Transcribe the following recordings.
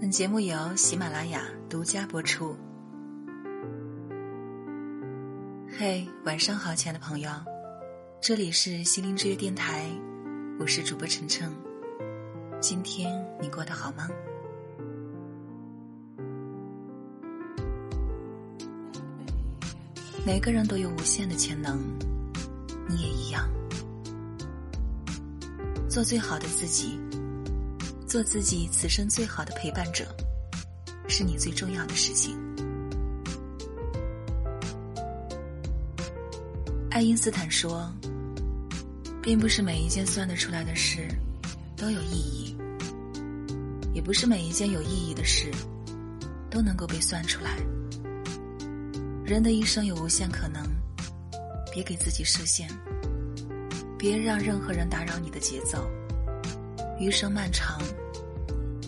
本节目由喜马拉雅独家播出。嘿，晚上好，亲爱的朋友，这里是心灵之约电台，我是主播晨晨。今天你过得好吗？每个人都有无限的潜能，你也一样。做最好的自己。做自己此生最好的陪伴者，是你最重要的事情。爱因斯坦说：“并不是每一件算得出来的事都有意义，也不是每一件有意义的事都能够被算出来。人的一生有无限可能，别给自己设限，别让任何人打扰你的节奏。余生漫长。”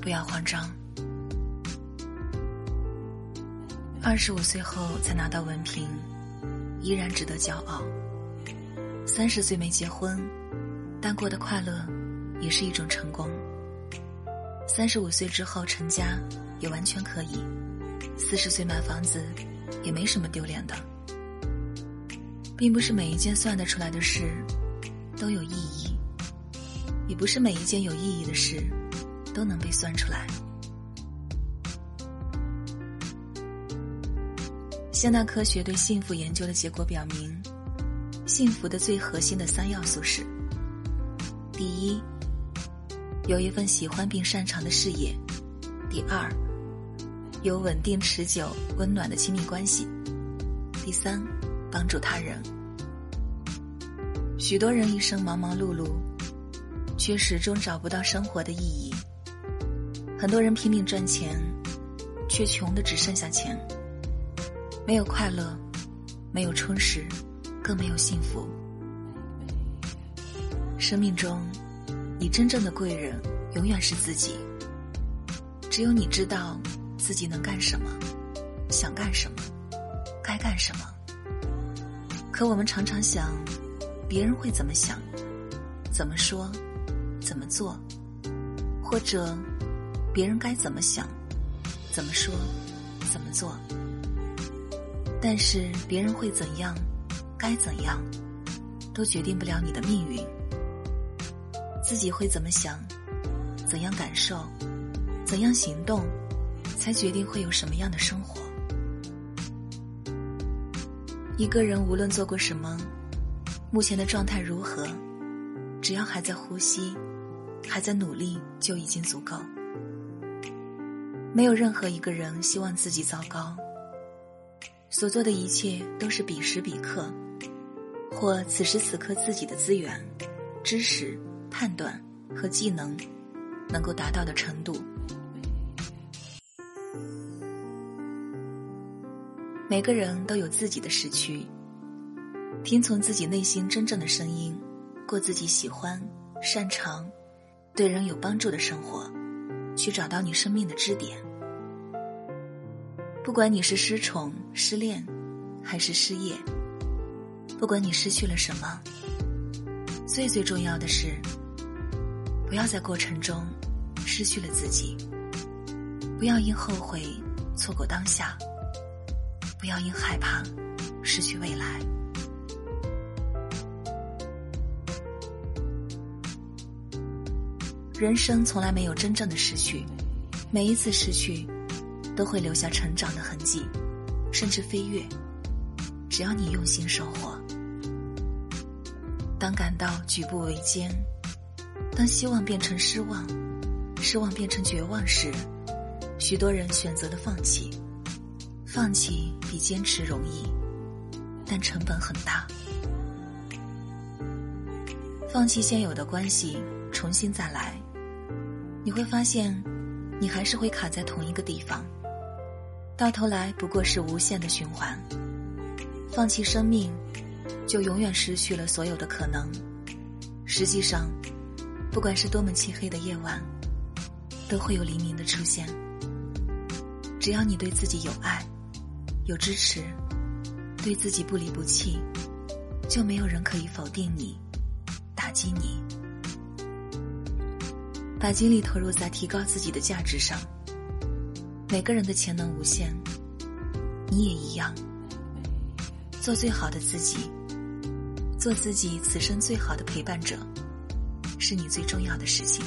不要慌张。二十五岁后才拿到文凭，依然值得骄傲。三十岁没结婚，但过得快乐，也是一种成功。三十五岁之后成家，也完全可以。四十岁买房子，也没什么丢脸的。并不是每一件算得出来的事，都有意义，也不是每一件有意义的事。都能被算出来。现代科学对幸福研究的结果表明，幸福的最核心的三要素是：第一，有一份喜欢并擅长的事业；第二，有稳定、持久、温暖的亲密关系；第三，帮助他人。许多人一生忙忙碌碌，却始终找不到生活的意义。很多人拼命赚钱，却穷的只剩下钱，没有快乐，没有充实，更没有幸福。生命中，你真正的贵人永远是自己。只有你知道自己能干什么，想干什么，该干什么。可我们常常想，别人会怎么想，怎么说，怎么做，或者。别人该怎么想，怎么说，怎么做？但是别人会怎样，该怎样，都决定不了你的命运。自己会怎么想，怎样感受，怎样行动，才决定会有什么样的生活。一个人无论做过什么，目前的状态如何，只要还在呼吸，还在努力，就已经足够。没有任何一个人希望自己糟糕。所做的一切都是彼时彼刻，或此时此刻自己的资源、知识、判断和技能能够达到的程度。每个人都有自己的时区，听从自己内心真正的声音，过自己喜欢、擅长、对人有帮助的生活。去找到你生命的支点。不管你是失宠、失恋，还是失业，不管你失去了什么，最最重要的是，不要在过程中失去了自己。不要因后悔错过当下，不要因害怕失去未来。人生从来没有真正的失去，每一次失去，都会留下成长的痕迹，甚至飞跃。只要你用心生活，当感到举步维艰，当希望变成失望，失望变成绝望时，许多人选择了放弃。放弃比坚持容易，但成本很大。放弃现有的关系，重新再来。你会发现，你还是会卡在同一个地方，到头来不过是无限的循环。放弃生命，就永远失去了所有的可能。实际上，不管是多么漆黑的夜晚，都会有黎明的出现。只要你对自己有爱，有支持，对自己不离不弃，就没有人可以否定你，打击你。把精力投入在提高自己的价值上。每个人的潜能无限，你也一样。做最好的自己，做自己此生最好的陪伴者，是你最重要的事情。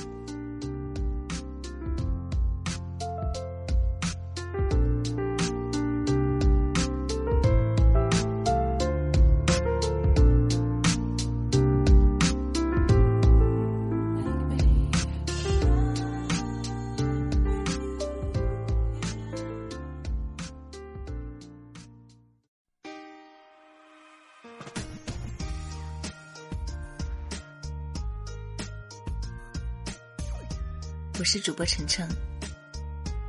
我是主播晨晨，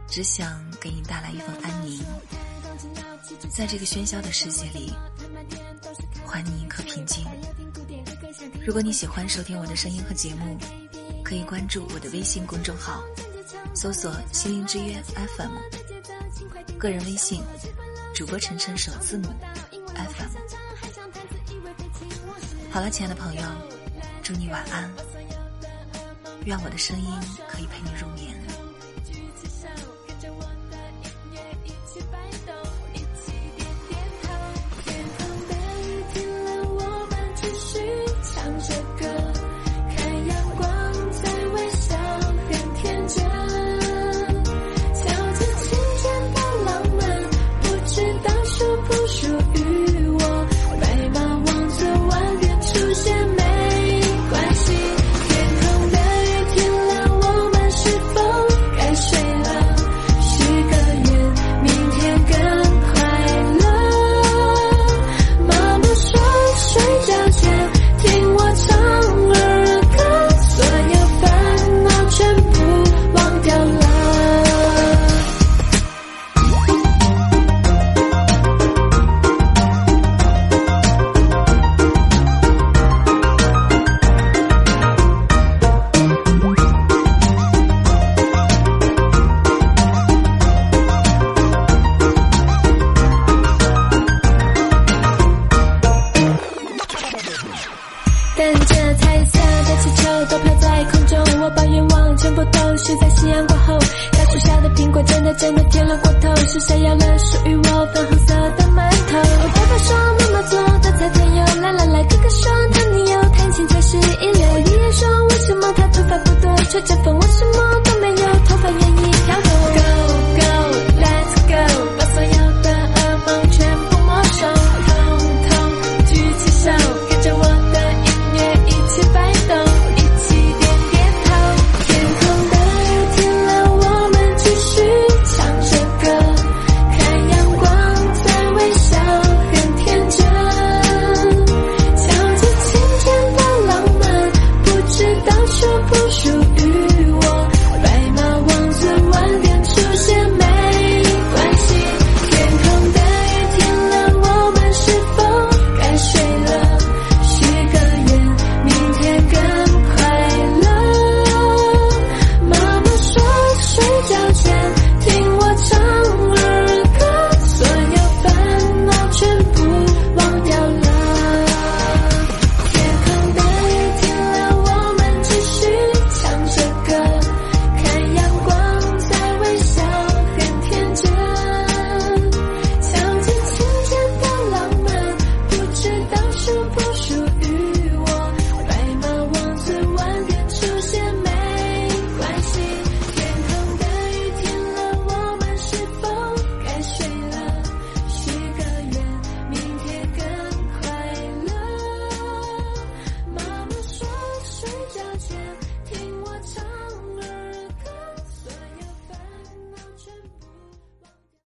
只想给你带来一份安宁。在这个喧嚣的世界里，还你一颗平静。如果你喜欢收听我的声音和节目，可以关注我的微信公众号，搜索“心灵之约 FM”。个人微信：主播晨晨首字母 FM。好了，亲爱的朋友，祝你晚安。愿我的声音可以陪你入眠。真的甜了过头，是谁要了属于我粉红色的馒头？爸爸，说